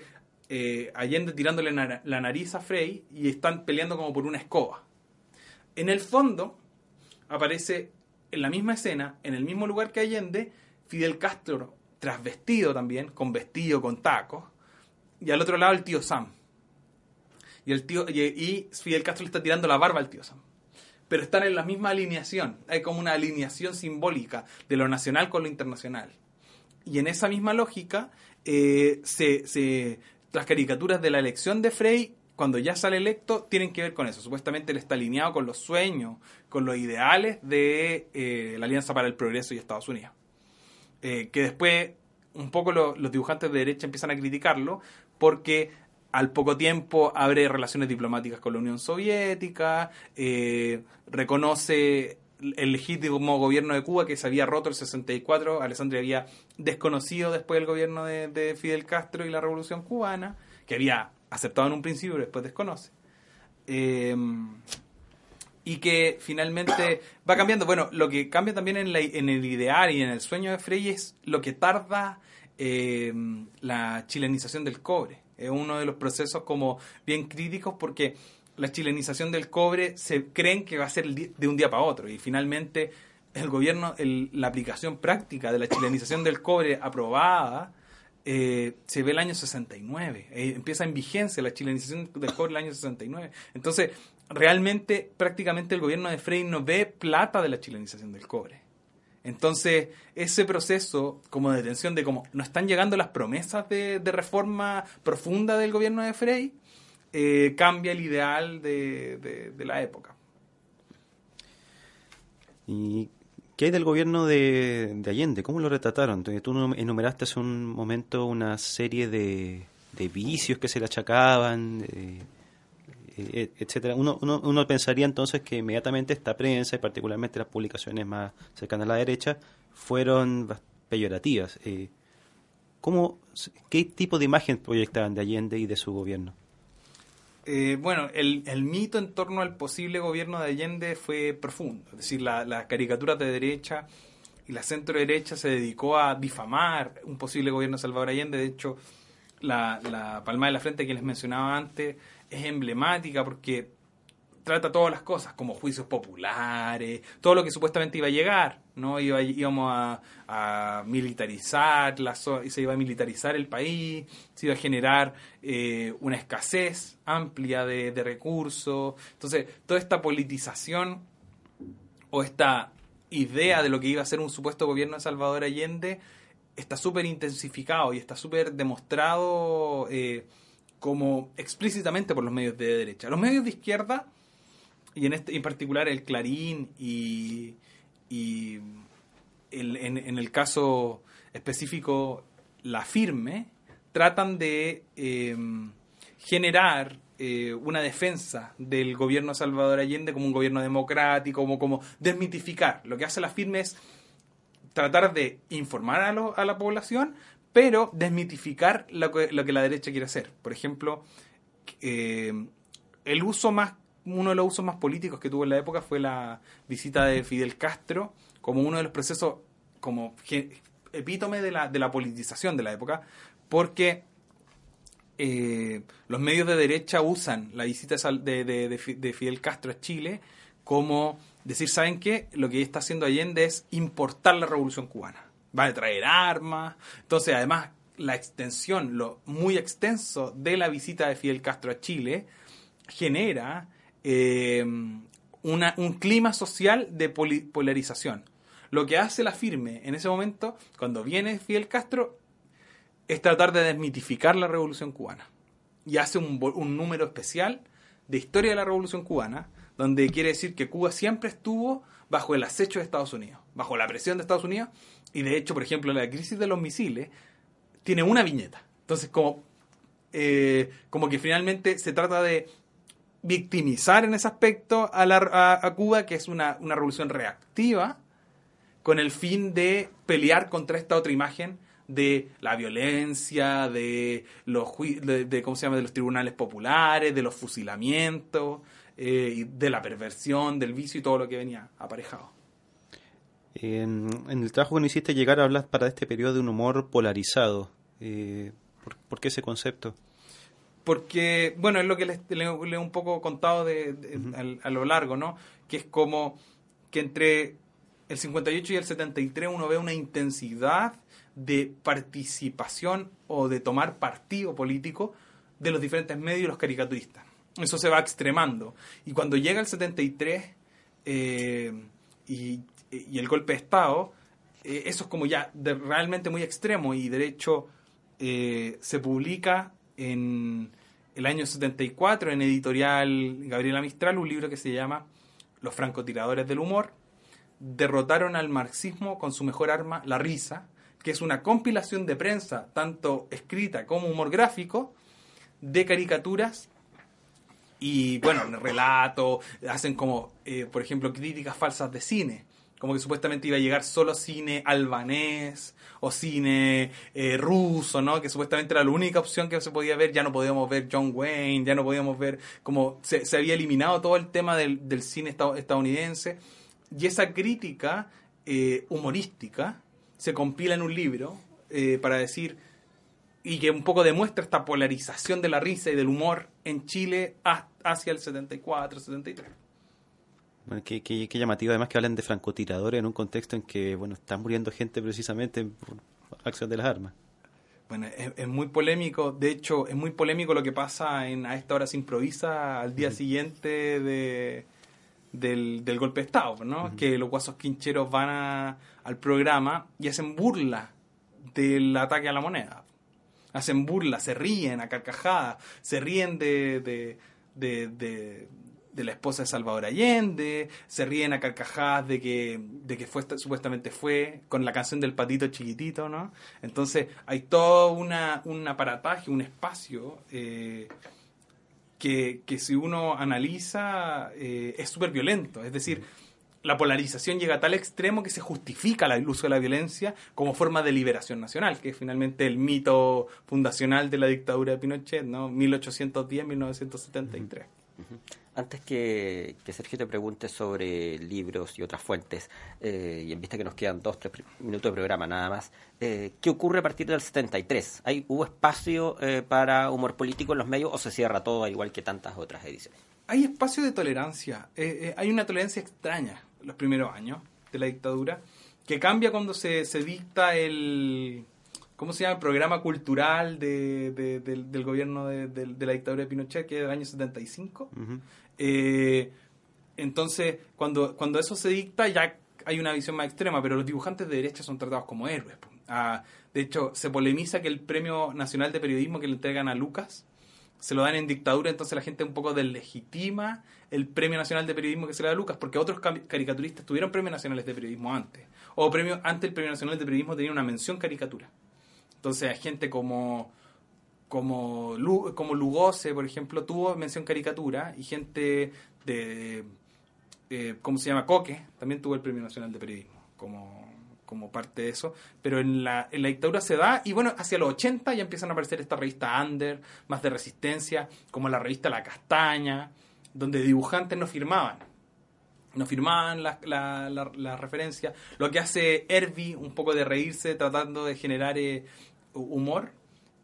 eh, Allende tirándole la nariz a Frey y están peleando como por una escoba. En el fondo aparece en la misma escena, en el mismo lugar que Allende, Fidel Castro trasvestido también, con vestido, con tacos, y al otro lado el tío Sam. Y, el tío, y Fidel Castro le está tirando la barba al tío Sam pero están en la misma alineación. Hay como una alineación simbólica de lo nacional con lo internacional. Y en esa misma lógica, eh, se, las caricaturas de la elección de Frey, cuando ya sale electo, tienen que ver con eso. Supuestamente él está alineado con los sueños, con los ideales de eh, la Alianza para el Progreso y Estados Unidos. Eh, que después, un poco los dibujantes de derecha empiezan a criticarlo, porque al poco tiempo abre relaciones diplomáticas con la Unión Soviética, eh, reconoce el legítimo gobierno de Cuba que se había roto el 64, Alessandria había desconocido después del gobierno de, Fidel Castro y la revolución cubana, que había aceptado en un principio pero después desconoce. Eh, y que finalmente va cambiando. Bueno, lo que cambia también en, el ideal y en el sueño de Frey es lo que tarda eh, la chilenización del cobre. Es uno de los procesos como bien críticos porque la chilenización del cobre se creen que va a ser de un día para otro y finalmente el gobierno, la aplicación práctica de la chilenización del cobre aprobada eh, se ve el año 69. Eh, empieza en vigencia la chilenización del cobre el año 69. Entonces, realmente, prácticamente el gobierno de Frey no ve plata de la chilenización del cobre. Entonces, ese proceso como de tensión de cómo no están llegando las promesas de, reforma profunda del gobierno de Frey, eh, cambia el ideal de, la época. ¿Y qué hay del gobierno de, Allende? ¿Cómo lo retrataron? Tú enumeraste hace un momento una serie de, vicios que se le achacaban. Etcétera. Uno, uno, uno, pensaría entonces que inmediatamente esta prensa y particularmente las publicaciones más cercanas a la derecha fueron peyorativas. Eh, ¿cómo, ¿Qué tipo de imagen proyectaban de Allende y de su gobierno? Eh, bueno, el, el, mito en torno al posible gobierno de Allende fue profundo. Es decir, las la caricaturas de derecha y la centro derecha se dedicó a difamar un posible gobierno de Salvador Allende. De hecho, la, la palma de la frente que les mencionaba antes es emblemática porque trata todas las cosas, como juicios populares, todo lo que supuestamente iba a llegar, ¿no? Iba, íbamos a, militarizar, la, se iba a militarizar el país, se iba a generar eh, una escasez amplia de, recursos. Entonces, toda esta politización o esta idea de lo que iba a ser un supuesto gobierno de Salvador Allende está súper intensificado y está súper demostrado. Eh, como explícitamente por los medios de derecha. Los medios de izquierda, y en, este, en particular el Clarín y, y en, el caso específico la firme, tratan de em, generar eh, una defensa del gobierno de Salvador Allende como un gobierno democrático, como, como desmitificar. Lo que hace la firme es tratar de informar a, lo- a la población, pero desmitificar lo que, la derecha quiere hacer. Por ejemplo, eh, el uso más, uno de los usos más políticos que tuvo en la época fue la visita de Fidel Castro como uno de los procesos como epítome de la, de la politización de la época, porque eh, los medios de derecha usan la visita de Fidel Castro a Chile como decir, ¿saben qué? Lo que está haciendo Allende es importar la revolución cubana. Va a traer armas. Entonces, además, la extensión, lo muy extenso de la visita de Fidel Castro a Chile genera eh, una- un clima social de polarización. Lo que hace la firme en ese momento, cuando viene Fidel Castro, es tratar de desmitificar la revolución cubana. Y hace un número especial de historia de la revolución cubana, donde quiere decir que Cuba siempre estuvo bajo el acecho de Estados Unidos, bajo la presión de Estados Unidos, y de hecho, por ejemplo, la crisis de los misiles tiene una viñeta. Entonces, como, eh, como que finalmente se trata de victimizar en ese aspecto a, la- a- Cuba, que es una, una revolución reactiva, con el fin de pelear contra esta otra imagen de la violencia, de los de, de, ¿cómo se llama? de los tribunales populares, de los fusilamientos, eh, de la perversión, del vicio y todo lo que venía aparejado. En, en el trabajo que no hiciste llegar a hablar para este periodo de un humor polarizado. Eh, ¿por, por qué ese concepto? porque, bueno, es lo que les, le, le he un poco contado de, de- al- a, lo largo, ¿no? Que es como que entre el 58 y el 73 uno ve una intensidad de participación o de tomar partido político de los diferentes medios y los caricaturistas. Eso se va extremando. Y cuando llega el 73 eh, y, y el golpe de Estado, eh, eso es como ya realmente muy extremo y de hecho eh, se publica en el año 74 en editorial Gabriela Mistral un libro que se llama Los francotiradores del humor. Derrotaron al marxismo con su mejor arma, la risa, que es una compilación de prensa, tanto escrita como humor gráfico, de caricaturas y bueno, relato, hacen como, eh, por ejemplo, críticas falsas de cine. Como que supuestamente iba a llegar solo cine albanés o cine eh, ruso, ¿no? Que supuestamente era la única opción que se podía ver. Ya no podíamos ver John Wayne, ya no podíamos ver como se, se había eliminado todo el tema del, del cine esta- estadounidense. Y esa crítica eh, humorística se compila en un libro eh, para decir y que un poco demuestra esta polarización de la risa y del humor en Chile ha- hacia el 74, 73. Bueno, qué, qué- qué llamativo además que hablen de francotiradores en un contexto en que bueno está muriendo gente precisamente por acción de las armas. Bueno, es, es muy polémico, de hecho es muy polémico lo que pasa en A esta hora se improvisa al día siguiente de, del, del golpe de Estado, ¿no? Que los guasos quincheros van a- al programa y hacen burla del ataque a la moneda. Hacen burla, se ríen a carcajadas, se ríen de, de, de, de- de la esposa de Salvador Allende, se ríen a carcajadas de que, de que fue, supuestamente fue, con la canción del patito chiquitito, ¿no? Entonces hay todo una, un aparataje, un espacio eh, que, que si uno analiza eh, es súper violento. Es decir, la polarización llega a tal extremo que se justifica el uso de la violencia como forma de liberación nacional, que es finalmente el mito fundacional de la dictadura de Pinochet, ¿no? 1810-1973. Antes que, que Sergio te pregunte sobre libros y otras fuentes, eh, y en vista que nos quedan dos, tres minutos de programa nada más, eh, ¿qué ocurre a partir del 73? ¿Hay, ¿Hubo espacio eh, para humor político en los medios o se cierra todo igual que tantas otras ediciones? hay espacio de tolerancia. Eh, eh, hay una tolerancia extraña los primeros años de la dictadura, que cambia cuando se, se dicta el. ¿Cómo se llama? El programa cultural de, de- del, del gobierno de, la dictadura de Pinochet, que es del año 75. Ujú. Eh, entonces, cuando, cuando eso se dicta, ya hay una visión más extrema, pero los dibujantes de derecha son tratados como héroes. Ah, de hecho, se polemiza que el Premio Nacional de Periodismo que le entregan a Lucas se lo dan en dictadura, entonces la gente un poco deslegitima el Premio Nacional de Periodismo que se le da a Lucas, porque otros caricaturistas tuvieron premios nacionales de periodismo antes. O premio, antes el Premio Nacional de Periodismo tenía una mención caricatura. Entonces hay gente como como, como Lugose, por ejemplo, tuvo mención caricatura y gente de, eh, ¿cómo se llama? Coque, también tuvo el Premio Nacional de Periodismo como, como parte de eso, pero en la, en la dictadura se da y bueno, hacia los 80 ya empiezan a aparecer estas revistas under, más de resistencia, como la revista La Castaña, donde dibujantes no firmaban no firmaban la, la, la- la referencia. Lo que hace Herbie, un poco de reírse, tratando de generar eh, humor.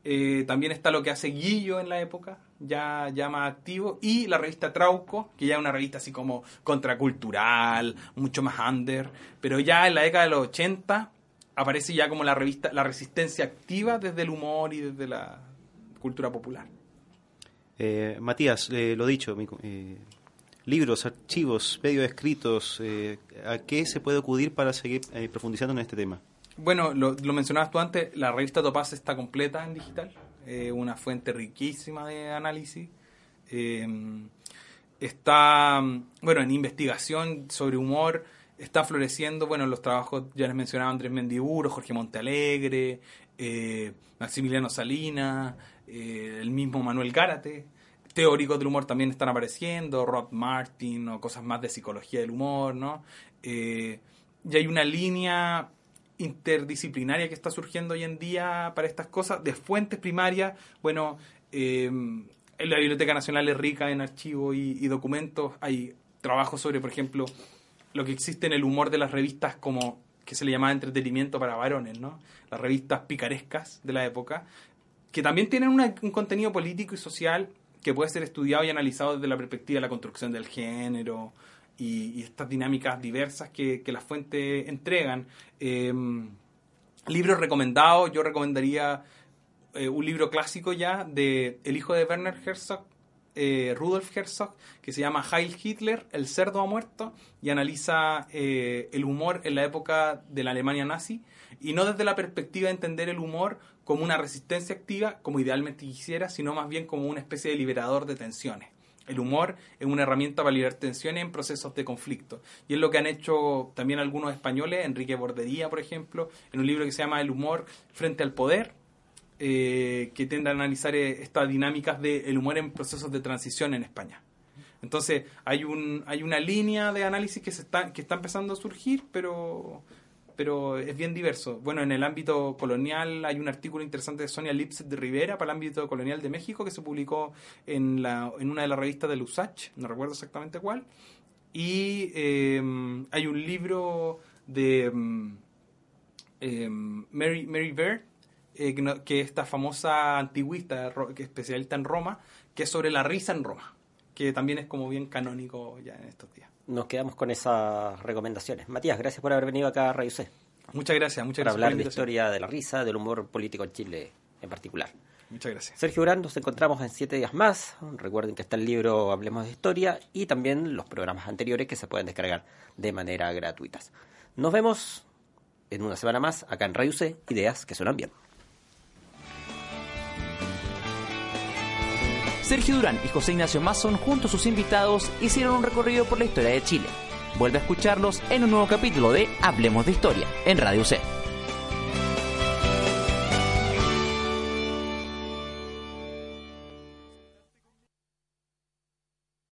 Eh, también está lo que hace Guillo en la época, ya, ya más activo. Y la revista Trauco, que ya es una revista así como contracultural, mucho más under. Pero ya en la década de los 80 aparece ya como la revista, la resistencia activa desde el humor y desde la cultura popular. Eh, Matías, eh, lo dicho, mi- eh, libros, archivos, medios escritos, eh, ¿a qué se puede acudir para seguir profundizando en este tema? Bueno, lo, mencionabas tú antes, la revista Topaz está completa en digital, eh, una fuente riquísima de análisis. Eh, está, bueno, en investigación sobre humor, está floreciendo, bueno, los trabajos, ya les mencionaba Andrés Mendiburo, Jorge Montealegre, eh, Maximiliano Salinas, eh, el mismo Manuel Gárate. Teóricos del humor también están apareciendo, Rod Martin o cosas más de psicología del humor, ¿no? Eh, y hay una línea interdisciplinaria que está surgiendo hoy en día para estas cosas, de fuentes primarias, bueno, eh, la Biblioteca Nacional es rica en archivos y, y documentos, hay trabajos sobre, por ejemplo, lo que existe en el humor de las revistas como que se le llamaba entretenimiento para varones, ¿no? Las revistas picarescas de la época, que también tienen una- un contenido político y social que puede ser estudiado y analizado desde la perspectiva de la construcción del género y, estas dinámicas diversas que, que las fuentes entregan. Eh, libros recomendados, yo recomendaría eh, un libro clásico ya de el hijo de Werner Herzog, eh, Rudolf Herzog, que se llama Heil Hitler, El cerdo ha muerto, y analiza eh, el humor en la época de la Alemania nazi, y no desde la perspectiva de entender el humor como una resistencia activa, como idealmente quisiera, sino más bien como una especie de liberador de tensiones. El humor es una herramienta para liberar tensiones en procesos de conflicto. Y es lo que han hecho también algunos españoles, Enrique Bordería, por ejemplo, en un libro que se llama El humor frente al poder, eh, que tiende a analizar eh, estas dinámicas del humor en procesos de transición en España. Entonces, hay, un, hay una línea de análisis que, se está, que está empezando a surgir, pero, pero es bien diverso. Bueno, en el ámbito colonial hay un artículo interesante de Sonia Lipset de Rivera para el ámbito colonial de México que se publicó en, la, en una de las revistas de Lusach, no recuerdo exactamente cuál. Y eh, hay un libro de eh, Mary, Mary Beard, eh, que, no- que esta famosa antigüista, ro- que es especialista en Roma, que es sobre la risa en Roma, que también es como bien canónico ya en estos días. Nos quedamos con esas recomendaciones. Matías, gracias por haber venido acá a Radio C Muchas gracias, muchas para gracias. por hablar la de historia de la risa, del humor político en Chile en particular. Muchas gracias. Sergio Durán, nos encontramos en siete días más. Recuerden que está el libro Hablemos de Historia y también los programas anteriores que se pueden descargar de manera gratuita. Nos vemos en una semana más acá en Radio C, Ideas que suenan bien. Sergio Durán y José Ignacio Mason, junto a sus invitados, hicieron un recorrido por la historia de Chile. Vuelve a escucharlos en un nuevo capítulo de Hablemos de Historia en Radio C.